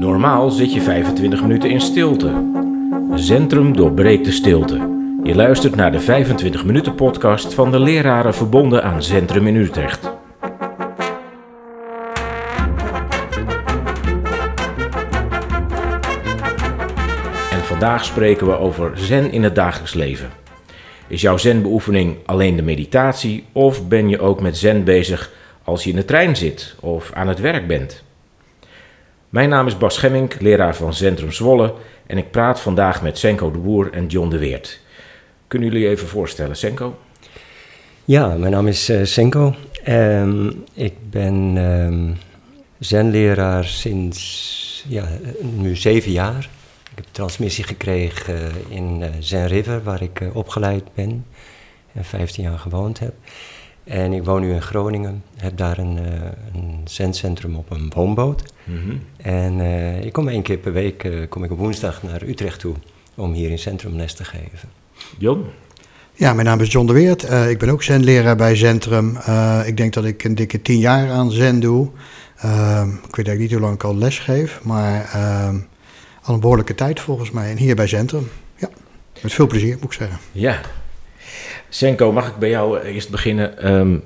Normaal zit je 25 minuten in stilte. Centrum doorbreekt de stilte. Je luistert naar de 25 minuten podcast van de leraren verbonden aan Centrum in Utrecht. En vandaag spreken we over zen in het dagelijks leven. Is jouw zenbeoefening alleen de meditatie of ben je ook met zen bezig als je in de trein zit of aan het werk bent? Mijn naam is Bas Schemmink, leraar van Centrum Zwolle en ik praat vandaag met Senko de Boer en John de Weert. Kunnen jullie even voorstellen, Senko? Ja, mijn naam is uh, Senko. Ehm, ik ben um, zenleraar sinds ja, nu zeven jaar. Ik heb transmissie gekregen in uh, Zen River, waar ik opgeleid ben en 15 jaar gewoond heb. En ik woon nu in Groningen, heb daar een, uh, een zendcentrum op een woonboot. Mm -hmm. En uh, ik kom één keer per week, uh, kom ik op woensdag naar Utrecht toe om hier in Centrum les te geven. John? Ja, mijn naam is John de Weert. ik ben ook zenleraar bij Centrum. ik denk dat ik een dikke tien jaar aan zen doe. Ehm, ik weet eigenlijk niet hoe lang ik al les geef, maar ehm, al een behoorlijke tijd volgens mij. En hier bij Centrum, ja, met veel plezier moet ik zeggen. Ja, Senko, mag ik bij jou eerst beginnen? Um,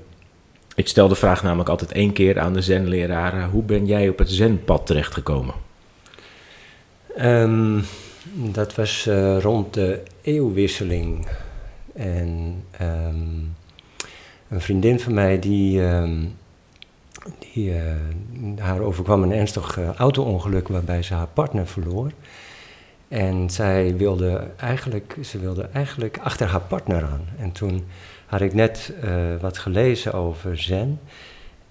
ik stel de vraag namelijk altijd één keer aan de zenleraren. Hoe ben jij op het zenpad terechtgekomen? Um, dat was uh, rond de eeuwwisseling. En um, een vriendin van mij die, die uh, haar overkwam een ernstig uh, auto-ongeluk waarbij ze haar partner verloor. En zij wilde eigenlijk, ze wilde eigenlijk achter haar partner aan. En toen had ik net uh, wat gelezen over zen.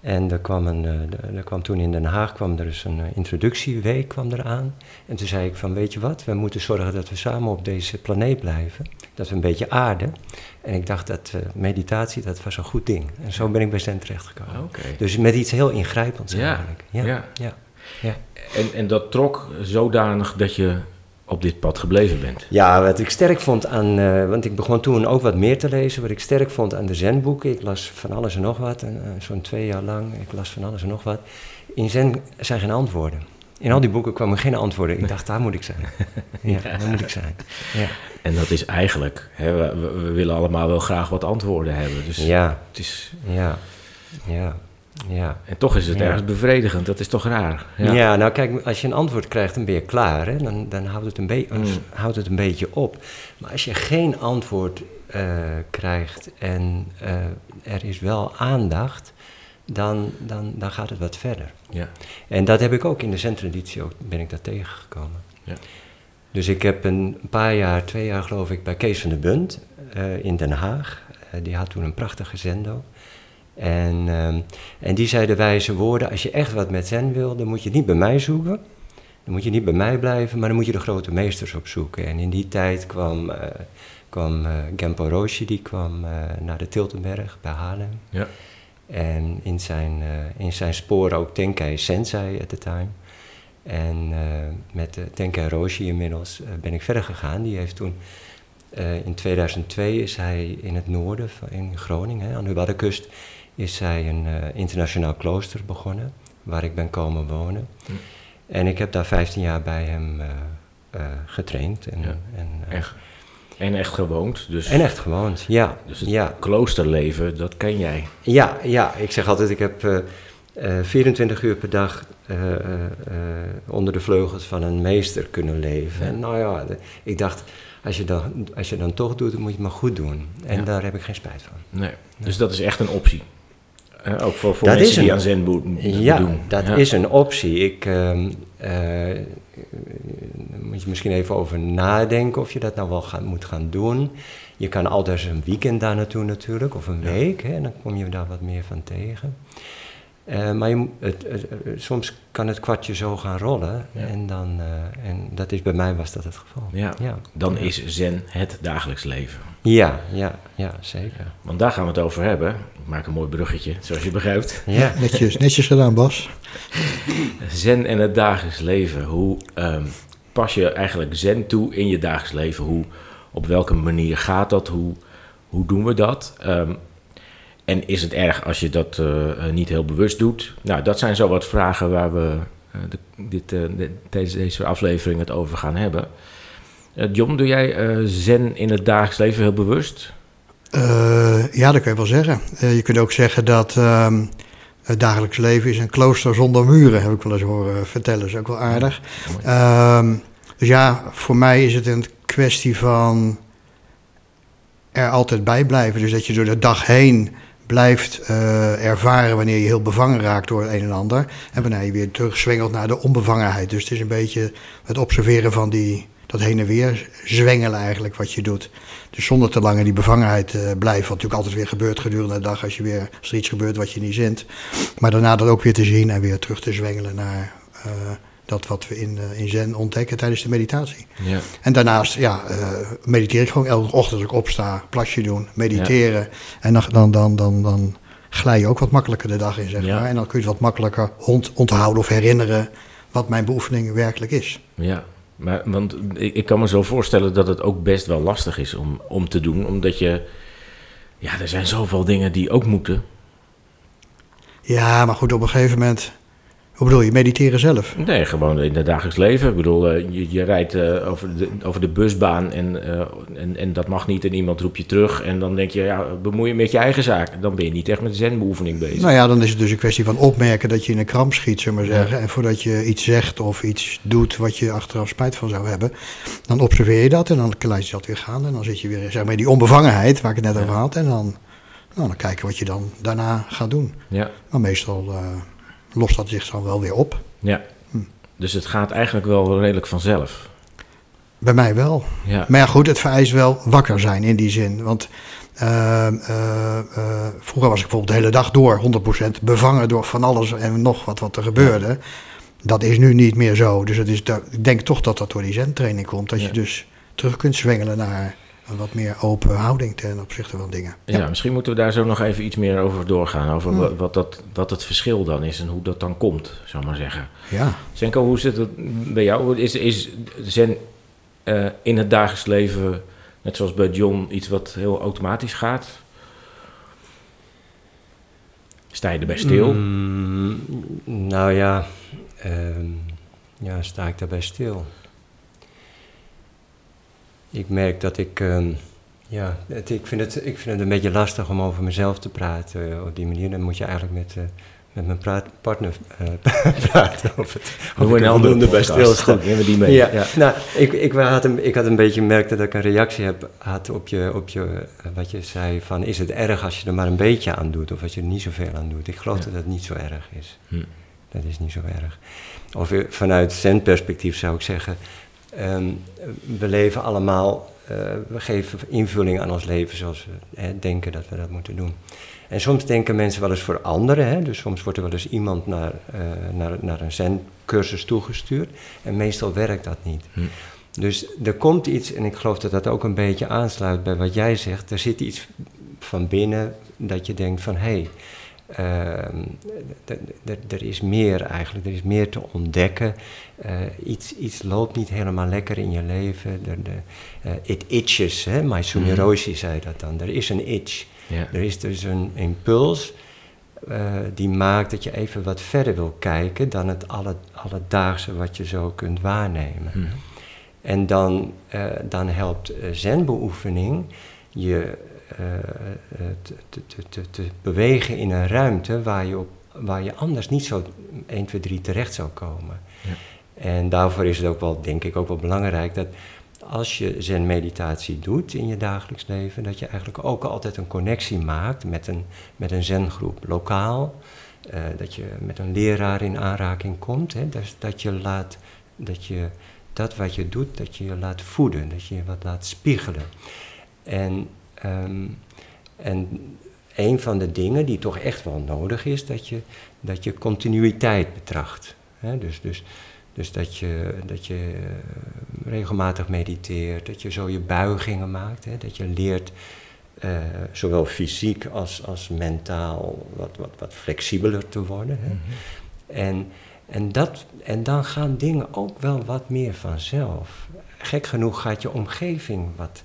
En er kwam, een, uh, er kwam toen in Den Haag kwam er dus een uh, introductieweek kwam eraan. En toen zei ik van weet je wat, we moeten zorgen dat we samen op deze planeet blijven. Dat we een beetje aarden. En ik dacht dat meditatie, dat was een goed ding. En zo ben ik bij zen terechtgekomen. Okay. Dus met iets heel ingrijpends ja. eigenlijk. Ja, ja. ja. ja. En, en dat trok zodanig dat je op dit pad gebleven bent. Ja, wat ik sterk vond aan, uh, want ik begon toen ook wat meer te lezen, wat ik sterk vond aan de zenboeken, ik las van alles en nog wat, uh, zo'n twee jaar lang, ik las van alles en nog wat. In zen zijn geen antwoorden. In al die boeken kwamen geen antwoorden. Ik dacht, daar moet ik zijn. Ja, daar moet ik zijn. Ja. En dat is eigenlijk, hè, we, we, willen allemaal wel graag wat antwoorden hebben. Dus ja. het is... Ja, ja. Ja. En toch is het ja. ergens bevredigend, dat is toch raar? Ja. ja, nou kijk, als je een antwoord krijgt, dan ben je klaar. Hè? Dan, dan houdt, het een be- mm. houdt het een beetje op. Maar als je geen antwoord uh, krijgt en uh, er is wel aandacht, dan, dan, dan gaat het wat verder. Ja. En dat heb ik ook in de zentraditie, ook, ben ik daar tegengekomen. Ja. Dus ik heb een paar jaar, twee jaar geloof ik, bij Kees van der Bunt uh, in Den Haag. die had toen een prachtige zendo. En, um, en die zei de wijze woorden, als je echt wat met zen wil, dan moet je het niet bij mij zoeken. Dan moet je niet bij mij blijven, maar dan moet je de grote meesters opzoeken. En in die tijd kwam, uh, kwam uh, Genpo Roshi, die kwam uh, naar de Tiltenberg bij Haarlem. Ja. En in zijn, in zijn sporen ook Tenkai Sensei at the time. En met Tenkai Roshi inmiddels ben ik verder gegaan. Die heeft toen in 2002 is hij in het noorden, van, in Groningen, aan de Waddenkust, is hij een uh, internationaal klooster begonnen, waar ik ben komen wonen. Hm. En ik heb daar 15 jaar bij hem uh, getraind. En, ja. en, echt. en echt gewoond. Dus, en echt gewoond, ja. Dus het ja. kloosterleven, dat ken jij. Ja, ja, ik zeg altijd, ik heb 24 uur per dag onder de vleugels van een meester kunnen leven. Ja. En nou ja, de, ik dacht als je, dan, als je dan toch doet, dan moet je het maar goed doen. En Ja. daar heb ik geen spijt van. Nee. Dus dat is echt een optie. Eh, ook voor, voor Dat mensen is die een- aan zen bo- Ja, doen. dat Ja. is een optie. Ik, ehm, eh, moet je misschien even over nadenken of je dat nou wel gaan, moet gaan doen. Je kan altijd een weekend daar naartoe natuurlijk, of een Ja. week. Hè, dan kom je daar wat meer van tegen. Eh, maar je, het, soms kan het kwartje zo gaan rollen. Ja. En, dan, eh, en dat is bij mij was dat het geval. Ja. ja. Dan Ja. is zen het dagelijks leven. Ja, ja, ja, zeker. Want daar gaan we het over hebben. Ik maak een mooi bruggetje, zoals je begrijpt. Ja. Netjes, netjes gedaan, Bas. Zen en het dagelijks leven. Hoe ehm, pas je eigenlijk zen toe in je dagelijks leven? Hoe, op welke manier gaat dat? Hoe, hoe doen we dat? Ehm, en is het erg als je dat eh, niet heel bewust doet? Nou, dat zijn zo wat vragen waar we eh, de, dit, eh, de- deze, deze aflevering het over gaan hebben. Eh, John, doe jij eh, zen in het dagelijks leven heel bewust? Eh, ja, dat kun je wel zeggen. Eh, je kunt ook zeggen dat ehm, het dagelijks leven is een klooster zonder muren, heb ik wel eens horen vertellen. Dat is ook wel aardig. Ehm, dus ja, voor mij is het een kwestie van er altijd bij blijven. Dus dat je door de dag heen blijft eh, ervaren wanneer je heel bevangen raakt door een en ander. En wanneer je weer terugzwengelt naar de onbevangenheid. Dus het is een beetje het observeren van die, dat heen en weer zwengelen eigenlijk wat je doet. Dus zonder te lang in die bevangenheid eh, blijven. Wat natuurlijk altijd weer gebeurt gedurende de dag als, je weer, als er iets gebeurt wat je niet zint. Maar daarna dat ook weer te zien en weer terug te zwengelen naar eh, dat wat we in, eh, in Zen ontdekken tijdens de meditatie. Ja. En daarnaast ja, eh, mediteer ik gewoon elke ochtend als ik opsta, plasje doen, mediteren. En dan, dan, dan, dan, dan glij je ook wat makkelijker de dag in, zeg Ja. maar. En dan kun je het wat makkelijker ont- onthouden of herinneren wat mijn beoefening werkelijk is. Ja, maar, want ik, ik kan me zo voorstellen dat het ook best wel lastig is om, om te doen. Omdat je, ja, er zijn zoveel dingen die ook moeten. Ja, maar goed, op een gegeven moment... Hoe bedoel je, mediteren zelf? Nee, gewoon in het dagelijks leven. Ik bedoel, eh, je, je rijdt eh, over, de, over de busbaan en, eh, en, en dat mag niet. En iemand roept je terug en dan denk je, ja, bemoei je met je eigen zaak. Dan ben je niet echt met zenbeoefening bezig. Nou ja, dan is het dus een kwestie van opmerken dat je in een kramp schiet, zullen maar zeggen. En voordat je iets zegt of iets doet wat je achteraf spijt van zou hebben, dan observeer je dat en dan laat je dat weer gaan. En dan zit je weer zeg maar, in die onbevangenheid waar ik het net over had. En dan, nou, dan kijken wat je dan daarna gaat doen. Ja, Maar meestal lost dat zich dan wel weer op. ja. Hm. Dus het gaat eigenlijk wel redelijk vanzelf. Bij mij wel. Ja, Maar ja, goed, het vereist wel wakker zijn in die zin. Want eh, eh, eh, vroeger was ik bijvoorbeeld de hele dag door 100% bevangen door van alles en nog wat, wat er gebeurde. Dat is nu niet meer zo. Dus het is, ik denk toch dat dat door die zentraining komt. Dat Ja. je dus terug kunt zwengelen naar een wat meer open houding ten opzichte van dingen. ja, misschien moeten we daar zo nog even iets meer over doorgaan. Over Hm. wat, dat, wat het verschil dan is en hoe dat dan komt, zou ik maar zeggen. Ja. Zenko, hoe zit het bij jou? Is, is zen eh, in het dagelijks leven, net zoals bij John, iets wat heel automatisch gaat? Sta je erbij stil? Mm, nou ja, ehm, ja, sta ik daarbij stil. Ik merk dat ik, ehm, ja, het, ik, vind het, ik vind het een beetje lastig om over mezelf te praten eh, op die manier. Dan moet je eigenlijk met, eh, met mijn praat, partner eh, praten over het. Doen of ik een er andere bij podcast. stilsta. Goed, nemen we die mee. Ja, Ja. nou, ik, ik, had een, ik had een beetje gemerkt dat ik een reactie heb, had op, je, op je, wat je zei van is het erg als je er maar een beetje aan doet of als je er niet zoveel aan doet. Ik geloof Ja. dat dat niet zo erg is. Hm. Dat is niet zo erg. Of vanuit zen-perspectief zou ik zeggen, ehm, we leven allemaal, eh, we geven invulling aan ons leven zoals we hè, denken dat we dat moeten doen. En soms denken mensen wel eens voor anderen, hè, dus soms wordt er wel eens iemand naar, eh, naar, naar een zen-cursus toegestuurd en meestal werkt dat niet. Hm. Dus er komt iets, en ik geloof dat dat ook een beetje aansluit bij wat jij zegt. Er zit iets van binnen dat je denkt van hé, hey, er is meer eigenlijk, er is meer te ontdekken. Eh, iets, iets loopt niet helemaal lekker in je leven. Eh, it itches, hè? Maisumi. Roshi zei dat dan. Er is een itch. Er is dus een impuls eh, die maakt dat je even wat verder wil kijken dan het alle, alledaagse wat je zo kunt waarnemen. Hm. En dan, dan helpt zenbeoefening je te, te, te, te, te bewegen in een ruimte waar je, op, waar je anders niet zo 1, 2, 3 terecht zou komen. Ja. En daarvoor is het ook wel, denk ik, ook wel belangrijk dat als je zen-meditatie doet in je dagelijks leven, dat je eigenlijk ook altijd een connectie maakt met een, met een zengroep, lokaal. eh, dat je met een leraar in aanraking komt. Hè, dus dat je laat, dat je dat wat je doet, dat je je laat voeden, dat je je wat laat spiegelen. En, ehm, en een van de dingen die toch echt wel nodig is, dat je, dat je continuïteit betracht. Dus, dus, dus dat je, dat je eh, regelmatig mediteert, dat je zo je buigingen maakt, dat je leert eh, zowel fysiek als, als mentaal wat, wat, wat flexibeler te worden. Hè? En, en, dat, en dan gaan dingen ook wel wat meer vanzelf. Gek genoeg gaat je omgeving wat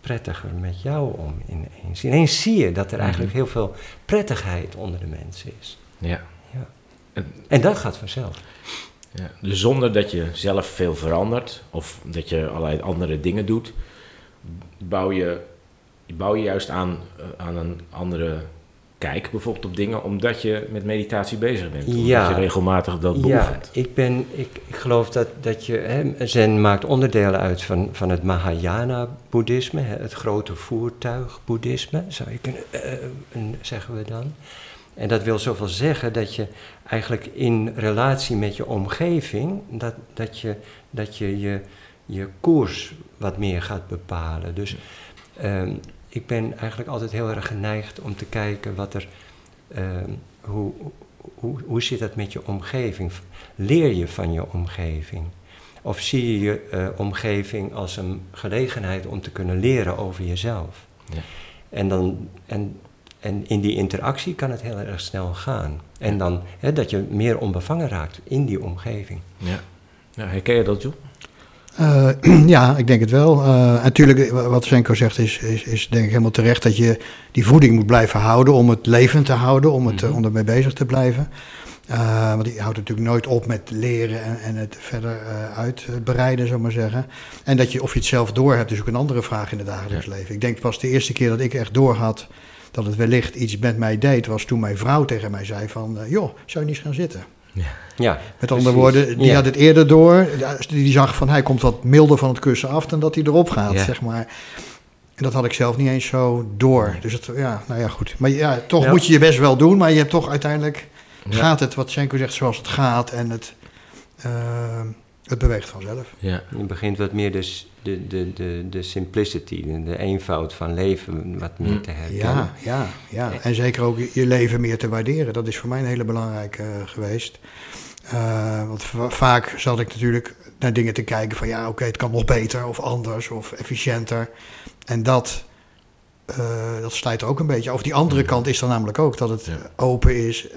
prettiger met jou om ineens. Ineens zie je dat er eigenlijk heel veel prettigheid onder de mensen is. Ja. Ja. En dat gaat vanzelf. Ja, dus zonder dat je zelf veel verandert of dat je allerlei andere dingen doet, bouw je, bouw je juist aan, eh, aan een andere kijk bijvoorbeeld op dingen, omdat je met meditatie bezig bent. Omdat Ja. je regelmatig dat Ja, beoefent. ik, ben, ik, ik geloof dat, dat je, hè, Zen maakt onderdelen uit van, van het Mahayana-boeddhisme, het grote voertuig-boeddhisme, zou je kunnen eh, een- zeggen we dan. En dat wil zoveel zeggen dat je eigenlijk in relatie met je omgeving, dat, dat je dat je, je je koers wat meer gaat bepalen. Dus ehm, ik ben eigenlijk altijd heel erg geneigd om te kijken wat er, ehm, hoe, hoe, hoe zit dat met je omgeving? Leer je van je omgeving? Of zie je je eh, omgeving als een gelegenheid om te kunnen leren over jezelf? Ja. En, dan, en, en in die interactie kan het heel erg snel gaan. En dan hè, dat je meer onbevangen raakt in die omgeving. Ja. Ja, herken je dat, John? Eh, ja, ik denk het wel. Eh, natuurlijk, wat Senko zegt is, is, is denk ik helemaal terecht dat je die voeding moet blijven houden om het levend te houden, om, het, eh, om ermee bezig te blijven. Eh, want die houdt natuurlijk nooit op met leren en, en het verder eh, uitbreiden, zou maar zeggen. En dat je, of je het zelf door hebt, is ook een andere vraag in het dagelijks leven. Ik denk pas de eerste keer dat ik echt door had dat het wellicht iets met mij deed, was toen mijn vrouw tegen mij zei van, eh, joh, zou je niet eens gaan zitten? Ja, Met andere precies. woorden, die Ja. had het eerder door. Die, zag van hij komt wat milder van het kussen af dan dat hij erop gaat, Ja. zeg maar. En dat had ik zelf niet eens zo door. Dus het, ja, nou ja, goed. Maar ja, toch Ja. moet je je best wel doen. Maar je hebt toch uiteindelijk, Ja. gaat het, wat Schenko zegt, zoals het gaat. En het, eh, het beweegt vanzelf. Ja. Je begint wat meer de, s- de, de, de, de simplicity, de, de eenvoud van leven wat meer Mm. te herkennen. Ja, ja, ja. En zeker ook je- leven meer te waarderen. Dat is voor mij een hele belangrijke eh, geweest. Eh, want va- vaak zat ik natuurlijk naar dingen te kijken van ja, oké, het kan nog beter of anders of efficiënter. En dat, eh, dat slijt er ook een beetje. Of die andere kant is er namelijk ook dat het Ja. open is,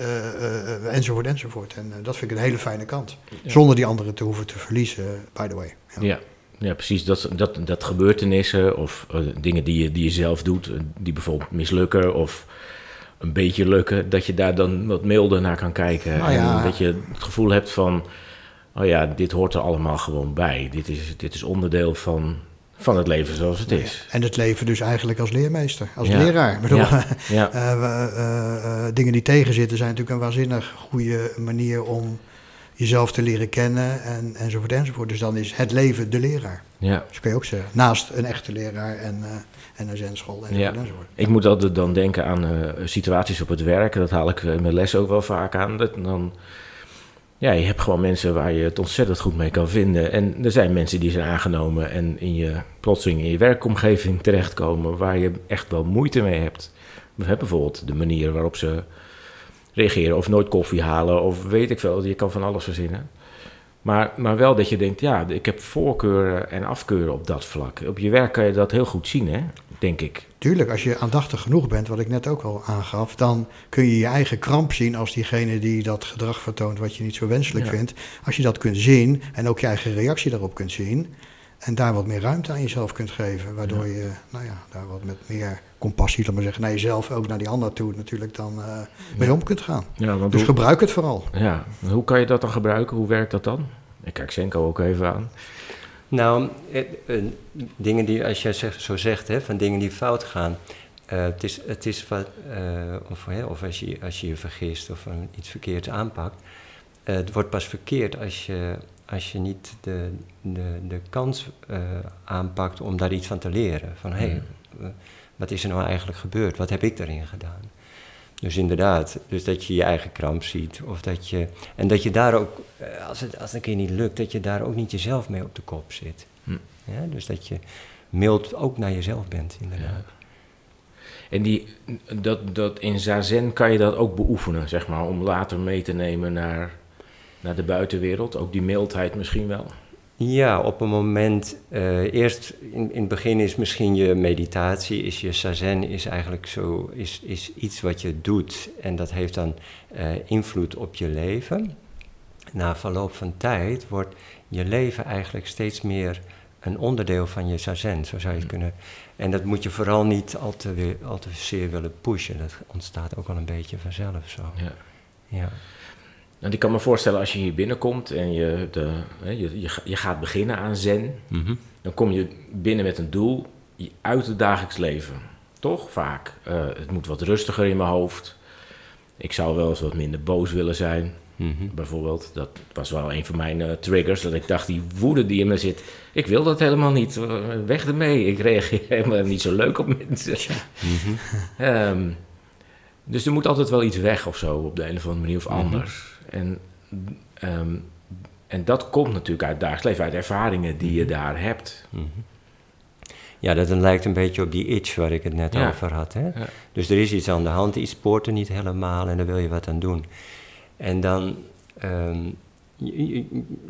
enzovoort, enzovoort. En dat vind ik een hele fijne kant. Ja. Zonder die andere te hoeven te verliezen, by the way. Ja. Ja, ja precies. Dat, dat, dat gebeurtenissen of eh, dingen die je, die je zelf doet, eh, die bijvoorbeeld mislukken of een beetje lukken, dat je daar dan wat milder naar kan kijken. Nou ja. En dat je het gevoel hebt van, oh ja, dit hoort er allemaal gewoon bij. Dit is, dit is onderdeel van, van het leven zoals het is. En het leven dus eigenlijk als leermeester, als Ja. leraar. Ik bedoel, Ja, ja, Eh, eh, dingen die tegenzitten zijn natuurlijk een waanzinnig goede manier om jezelf te leren kennen en, enzovoort enzovoort. Dus dan is het leven de leraar. ja. Dus kun je ook zeggen. Naast een echte leraar en, eh, en een zenschool enzovoort Ja. enzovoort. Ik moet altijd dan denken aan eh, situaties op het werk. Dat haal ik in mijn les ook wel vaak aan. Dat dan, ja, je hebt gewoon mensen waar je het ontzettend goed mee kan vinden. En er zijn mensen die zijn aangenomen en in je, plotseling in je werkomgeving terechtkomen waar je echt wel moeite mee hebt. We hebben bijvoorbeeld de manier waarop ze reageren of nooit koffie halen of weet ik veel. Je kan van alles verzinnen. Maar, maar wel dat je denkt, ja, ik heb voorkeuren en afkeuren op dat vlak. Op je werk kan je dat heel goed zien, hè? denk ik. Tuurlijk, als je aandachtig genoeg bent, wat ik net ook al aangaf, dan kun je je eigen kramp zien als diegene die dat gedrag vertoont wat je niet zo wenselijk Ja. vindt. Als je dat kunt zien en ook je eigen reactie daarop kunt zien en daar wat meer ruimte aan jezelf kunt geven, waardoor je nou ja, daar wat met meer compassie, laat maar zeggen, naar jezelf, ook naar die ander toe natuurlijk dan eh, mee Ja. om kunt gaan. Ja, want Dus hoe, gebruik het vooral. ja, hoe kan je dat dan gebruiken? Hoe werkt dat dan? Ik kijk Senko ook even aan. Nou, eh, eh, dingen die, als jij zegt, zo zegt, hè, van dingen die fout gaan. eh, het is, het is wat, eh, of, hè, of als, je, als je je vergist of een, iets verkeerds aanpakt. eh, het wordt pas verkeerd als je, als je niet de, de, de kans eh, aanpakt om daar iets van te leren. Van hé, hey, eh, wat is er nou eigenlijk gebeurd? Wat heb ik daarin gedaan? Dus inderdaad, dus dat je je eigen kramp ziet. Of dat je, en dat je daar ook, eh, als het, als het een keer niet lukt, dat je daar ook niet jezelf mee op de kop zit. Hm. Ja, dus dat je mild ook naar jezelf bent, inderdaad. En die, dat, dat in Zazen kan je dat ook beoefenen, zeg maar, om later mee te nemen naar, naar de buitenwereld. Ook die mildheid misschien wel. Ja, op een moment, eh, eerst in, in het begin is misschien je meditatie, is je sazen, is eigenlijk zo, is, is iets wat je doet en dat heeft dan eh, invloed op je leven. Na verloop van tijd wordt je leven eigenlijk steeds meer een onderdeel van je sazen, zo zou je het Mm. kunnen. En dat moet je vooral niet al te, al te zeer willen pushen, dat ontstaat ook al een beetje vanzelf zo. Ja. Ja. Nou, ik kan me voorstellen als je hier binnenkomt en je, de, je, je, je gaat beginnen aan zen, Mhm. dan kom je binnen met een doel uit het dagelijks leven. Toch vaak. Eh, het moet wat rustiger in mijn hoofd. Ik zou wel eens wat minder boos willen zijn. Mhm. Bijvoorbeeld, dat was wel een van mijn eh, triggers. Dat ik dacht, die woede die in me zit, ik wil dat helemaal niet. Eh, Weg ermee. Ik reageer helemaal niet zo leuk op mensen. Ehm, dus er moet altijd wel iets weg of zo, op de een of andere manier of Mhm. anders. En, ehm, en dat komt natuurlijk uit dagelijks leven, uit ervaringen die je daar hebt. Mhm. Ja, dat lijkt een beetje op die itch waar ik het net Ja. over had. Hè? Ja. Dus er is iets aan de hand, iets spoort er niet helemaal en daar wil je wat aan doen. En dan, ehm,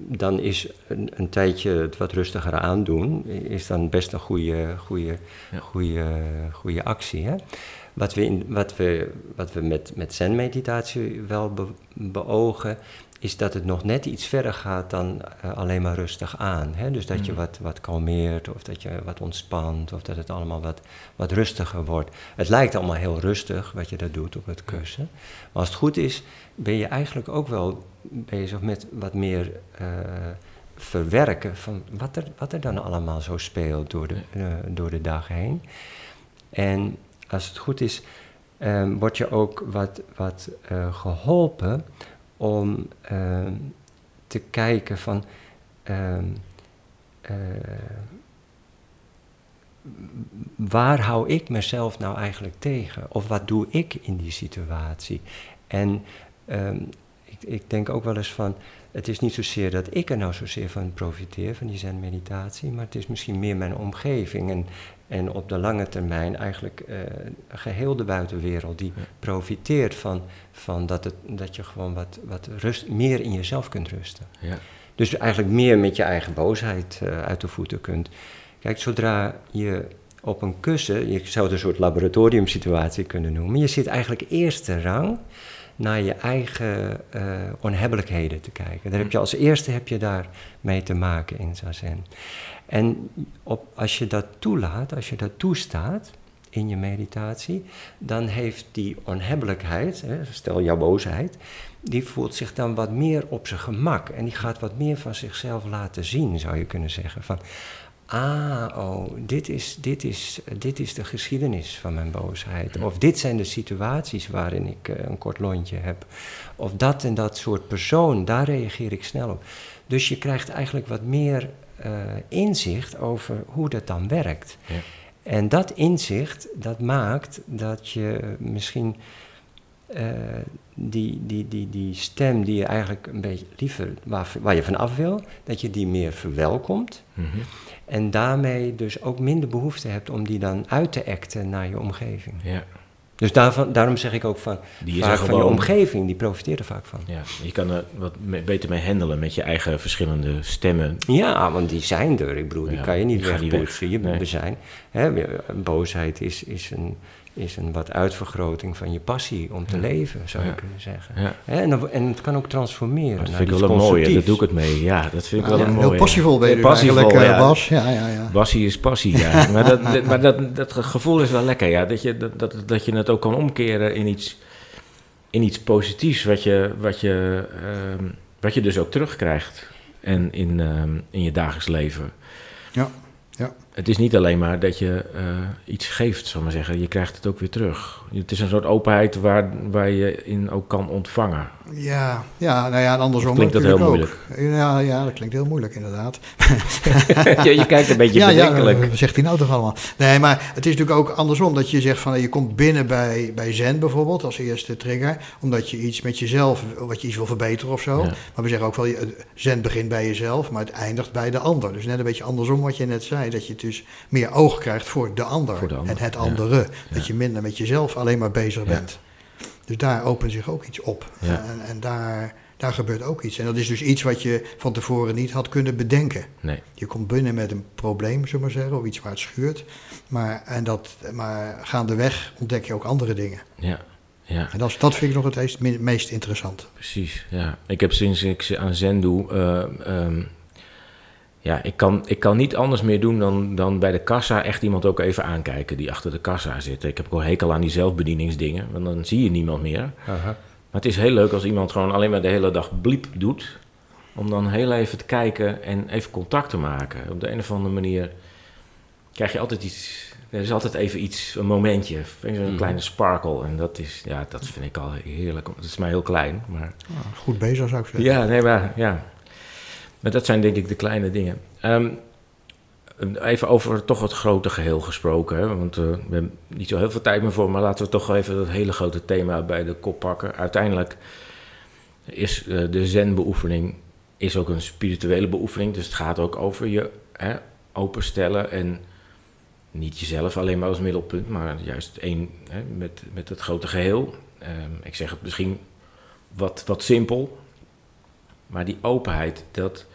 dan is een, een tijdje het wat rustiger aandoen, is dan best een goede, goede, Ja. goede, goede actie. Hè? Wat we, in, wat we, wat we met, met zen-meditatie wel be- beogen, is dat het nog net iets verder gaat dan eh, alleen maar rustig aan. Hè? Dus dat je Mhm. wat, wat kalmeert of dat je wat ontspant of dat het allemaal wat, wat rustiger wordt. Het lijkt allemaal heel rustig wat je dat doet op het kussen. Maar als het goed is, ben je eigenlijk ook wel bezig met wat meer eh, verwerken van wat er, wat er dan allemaal zo speelt door de, eh, door de dag heen. En als het goed is, ehm, word je ook wat, wat eh, geholpen om ehm, te kijken van ehm, eh, waar hou ik mezelf nou eigenlijk tegen? Of wat doe ik in die situatie? En ik, ik denk ook wel eens van, het is niet zozeer dat ik er nou zozeer van profiteer, van die zen-meditatie, maar het is misschien meer mijn omgeving. En, en op de lange termijn eigenlijk eh, geheel de buitenwereld die Ja. profiteert van, van dat, het, dat je gewoon wat, wat rust, meer in jezelf kunt rusten. Ja. Dus eigenlijk meer met je eigen boosheid eh, uit de voeten kunt. Kijk, zodra je op een kussen, je zou het een soort laboratoriumsituatie kunnen noemen, je zit eigenlijk eerste rang naar je eigen eh onhebbelijkheden te kijken. Daar heb je als eerste heb je daar mee te maken in zazen. En op, als je dat toelaat, als je dat toestaat in je meditatie, dan heeft die onhebbelijkheid, hè, stel jouw boosheid, die voelt zich dan wat meer op zijn gemak. En die gaat wat meer van zichzelf laten zien, zou je kunnen zeggen. Van, ah, oh, dit is, dit is, dit is de geschiedenis van mijn boosheid. Of dit zijn de situaties waarin ik eh, een kort lontje heb. Of dat en dat soort persoon, daar reageer ik snel op. Dus je krijgt eigenlijk wat meer eh, inzicht over hoe dat dan werkt. Ja. En dat inzicht, dat maakt dat je misschien eh, die, die, die, die stem die je eigenlijk een beetje liever, waar, waar je van af wil, dat je die meer verwelkomt. Mhm. En daarmee dus ook minder behoefte hebt om die dan uit te acten naar je omgeving. ja. Dus daarvan, daarom zeg ik ook van, Die vaak van je omgeving, die profiteert er vaak van. Ja, je kan er wat me- beter mee handelen met je eigen verschillende stemmen. Ja, want die zijn er. Ik bedoel, die kan je niet wegpoetsen. Je weg. Nee. zijn. Hè, boosheid is, is, een, is een wat uitvergroting van je passie om te Ja. leven, zou Ja. je kunnen zeggen. Ja. Hè, en, en het kan ook transformeren. Dat vind ik wel een mooie, daar doe ik het mee. Ja, dat vind ik wel een heel mooie. passievol ben je Heel passievol, eigenlijk, eh, ja. Bas. Ja, ja, ja. Bassie is passie, ja. maar dat, dat- maar dat, dat gevoel is wel lekker, ja. Dat je, dat, dat, dat je het ook kan omkeren in iets, in iets positiefs, wat je, wat, je, ehm, wat je dus ook terugkrijgt en in, ehm, in je dagelijks leven. Ja, ja. Het is niet alleen maar dat je eh, iets geeft, zal maar zeggen. Je krijgt het ook weer terug. Het is een soort openheid waar, waar je in ook kan ontvangen. Ja, ja, nou ja, en andersom Of klinkt dat heel ook. Ja, ja, dat klinkt heel moeilijk inderdaad. je, je kijkt een beetje ja, bedenkelijk. zegt hij nou toch allemaal? Nee, maar het is natuurlijk ook andersom. Dat je zegt van, je komt binnen bij, bij Zen bijvoorbeeld als eerste trigger. Omdat je iets met jezelf, wat je iets wil verbeteren of zo. Ja. Maar we zeggen ook wel, je- Zen begint bij jezelf, maar het eindigt bij de ander. Dus net een beetje andersom wat je net zei. Dat je dus meer oog krijgt voor de ander. Voor de ander, En het andere. Ja. Dat je minder met jezelf alleen maar bezig bent. Dus daar opent zich ook iets op. En, en daar, daar gebeurt ook iets. En dat is dus iets wat je van tevoren niet had kunnen bedenken. Nee. Je komt binnen met een probleem, zullen we maar zeggen, of iets waar het schuurt. Maar, en dat, maar gaandeweg ontdek je ook andere dingen. Ja, ja. En dat, dat vind ik nog het meest, meest interessant. Precies, ja. Ik heb sinds ik aan Zen doe, eh, ehm, ja, ik kan, ik kan niet anders meer doen dan, dan bij de kassa echt iemand ook even aankijken die achter de kassa zit. Ik heb ook hekel aan die zelfbedieningsdingen, want dan zie je niemand meer. Aha. Maar het is heel leuk als iemand gewoon alleen maar de hele dag bliep doet. Om dan heel even te kijken en even contact te maken. Op de een of andere manier krijg je altijd iets. Er is altijd even iets, een momentje, een Mhm. kleine sparkle. En dat is, ja, dat vind ik al heerlijk. Het is maar heel klein, maar Ah, goed bezig zou ik zeggen. ja, nee, maar ja. Maar dat zijn denk ik de kleine dingen. Ehm, even over toch het grote geheel gesproken. Hè? Want eh, we hebben niet zo heel veel tijd meer voor, maar laten we toch even dat hele grote thema bij de kop pakken. Uiteindelijk is eh, de zen-beoefening is ook een spirituele beoefening. Dus het gaat ook over je hè, openstellen en niet jezelf alleen maar als middelpunt, maar juist één hè, met, met het grote geheel. Ehm, ik zeg het misschien wat, wat simpel, maar die openheid, dat,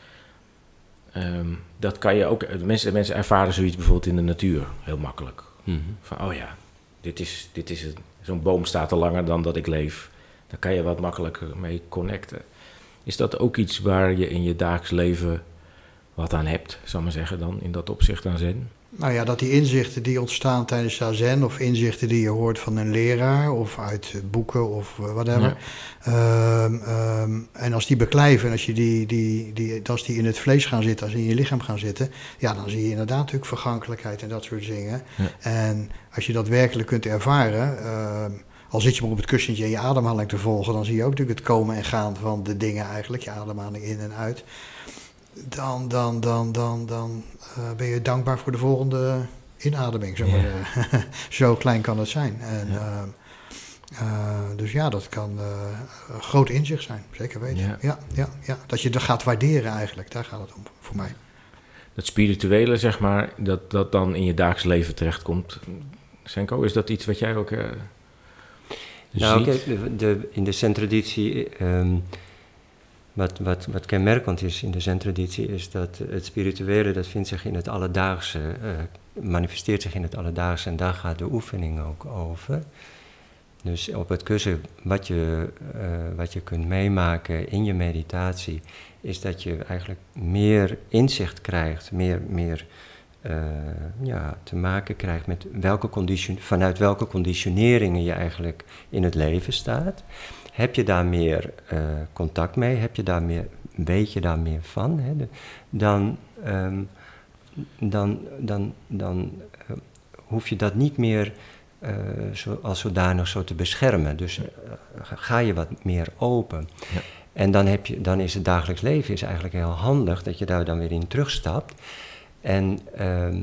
ehm, dat kan je ook. Mensen, mensen ervaren zoiets bijvoorbeeld in de natuur heel makkelijk. Mhm. Van, oh ja, dit is, dit is. Zo'n boom staat al langer dan dat ik leef. Daar kan je wat makkelijker mee connecten. Is dat ook iets waar je in je dagelijks leven wat aan hebt, zal ik maar zeggen, dan in dat opzicht aan zen? Nou ja, dat die inzichten die ontstaan tijdens Zazen of inzichten die je hoort van een leraar of uit eh, boeken of eh, whatever. Ehm, ehm, en als die beklijven en als, je die, die, die, als die in het vlees gaan zitten, als die in je lichaam gaan zitten, ja, dan zie je inderdaad natuurlijk vergankelijkheid en dat soort dingen. Ja. En als je dat werkelijk kunt ervaren, ehm, al zit je maar op het kussentje en je ademhaling te volgen, dan zie je ook natuurlijk het komen en gaan van de dingen eigenlijk, je ademhaling in en uit. Dan, dan, dan, dan, dan eh, ben je dankbaar voor de volgende inademing, zeg maar. Zo klein kan het zijn. En, Ja. ehm, eh, dus ja, dat kan eh, een groot inzicht zijn, zeker weten. Ja. Ja. Ja, ja, Dat je dat gaat waarderen eigenlijk, daar gaat het om voor mij. Dat spirituele, zeg maar, dat dat dan in je dagelijks leven terechtkomt. Senko, is dat iets wat jij ook eh Nou, ziet? kijk, de, de- in de zen-traditie, ehm, wat, wat, wat kenmerkend is in de zen-traditie, is dat het spirituele, dat vindt zich in het alledaagse, eh, manifesteert zich in het alledaagse en daar gaat de oefening ook over. Dus op het kussen, wat je, eh, wat je kunt meemaken in je meditatie, is dat je eigenlijk meer inzicht krijgt, meer, meer ja, te maken krijgt met welke condition, vanuit welke conditioneringen je eigenlijk in het leven staat. Heb je daar meer eh, contact mee? Heb je daar meer, weet je daar meer van? Hè? De- dan, ehm, dan, dan, dan eh, hoef je dat niet meer eh, zo, als zodanig zo te beschermen. Dus eh, ga je wat meer open. Ja. En dan, heb je, dan is het dagelijks leven is eigenlijk heel handig dat je daar dan weer in terugstapt. En ehm,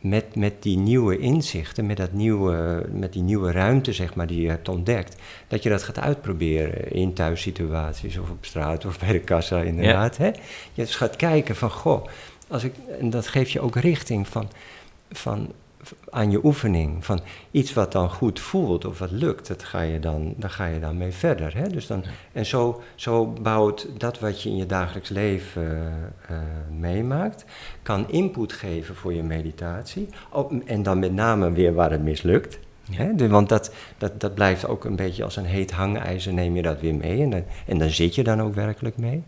met, met die nieuwe inzichten, met, dat nieuwe, met die nieuwe ruimte zeg maar, die je hebt ontdekt, dat je dat gaat uitproberen in thuissituaties of op straat of bij de kassa inderdaad. Hè? Je dus gaat kijken van, goh, als ik, en dat geeft je ook richting van, van, aan je oefening. Van iets wat dan goed voelt of wat lukt, dat ga je dan, daar ga je dan mee verder. Hè? Dus dan, en zo, zo bouwt dat wat je in je dagelijks leven eh, eh, meemaakt, kan input geven voor je meditatie. Oh, en dan met name weer waar het mislukt. Ja. Hè? De- want dat, dat, dat blijft ook een beetje als een heet hangijzer, neem je dat weer mee. En dan, en dan zit je dan ook werkelijk mee.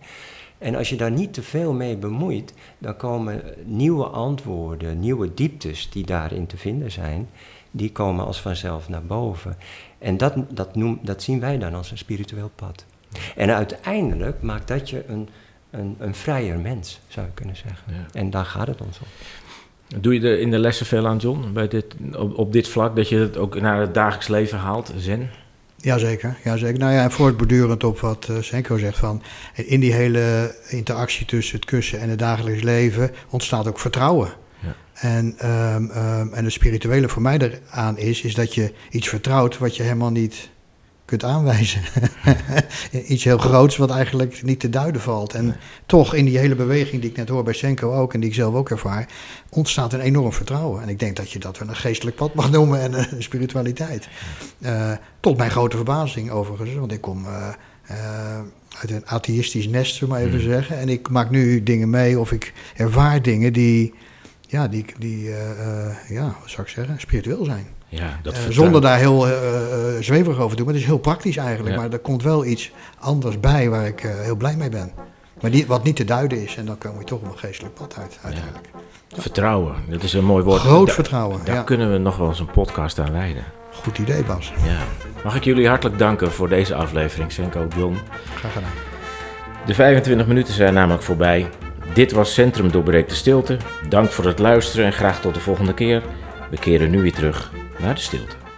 En als je daar niet te veel mee bemoeit, dan komen nieuwe antwoorden, nieuwe dieptes die daarin te vinden zijn, die komen als vanzelf naar boven. En dat, dat, noem, dat zien wij dan als een spiritueel pad. En uiteindelijk maakt dat je een, een, een vrijer mens, zou je kunnen zeggen. Ja. En daar gaat het ons om. Doe je er in de lessen veel aan, John, bij dit, op, op dit vlak, dat je het ook naar het dagelijks leven haalt, zen? Jazeker, jazeker. Nou ja, en voortbordurend op wat eh, Senko zegt van... in die hele interactie tussen het kussen en het dagelijks leven ontstaat ook vertrouwen. Ja. En, ehm, ehm, en het spirituele voor mij eraan is, is dat je iets vertrouwt wat je helemaal niet kunt aanwijzen. iets heel groots wat eigenlijk niet te duiden valt. En toch in die hele beweging die ik net hoor bij Senko ook en die ik zelf ook ervaar, ontstaat een enorm vertrouwen. En ik denk dat je dat wel een geestelijk pad mag noemen en een spiritualiteit. Eh, tot mijn grote verbazing overigens, want ik kom eh, eh, uit een atheïstisch nest, zullen we maar even Hmm. zeggen. En ik maak nu dingen mee of ik ervaar dingen die, ja, die, die ja, wat zou ik zeggen, spiritueel zijn. Ja, dat Eh, zonder daar heel eh, zweverig over te doen, maar het is heel praktisch eigenlijk. Ja. Maar er komt wel iets anders bij waar ik heel blij mee ben. Maar die, wat niet te duiden is, en dan kom je toch op een geestelijk pad uit, uiteindelijk. Vertrouwen, dat is een mooi woord. Groot Da- vertrouwen, Daar kunnen we nog wel eens een podcast aan wijden. Goed idee, Bas. Ja. Mag ik jullie hartelijk danken voor deze aflevering, Senko John. Graag gedaan. De 25 minuten zijn namelijk voorbij. Dit was Centrum Doorbreekt de Stilte. Dank voor het luisteren en graag tot de volgende keer. We keren nu weer terug naar de stilte.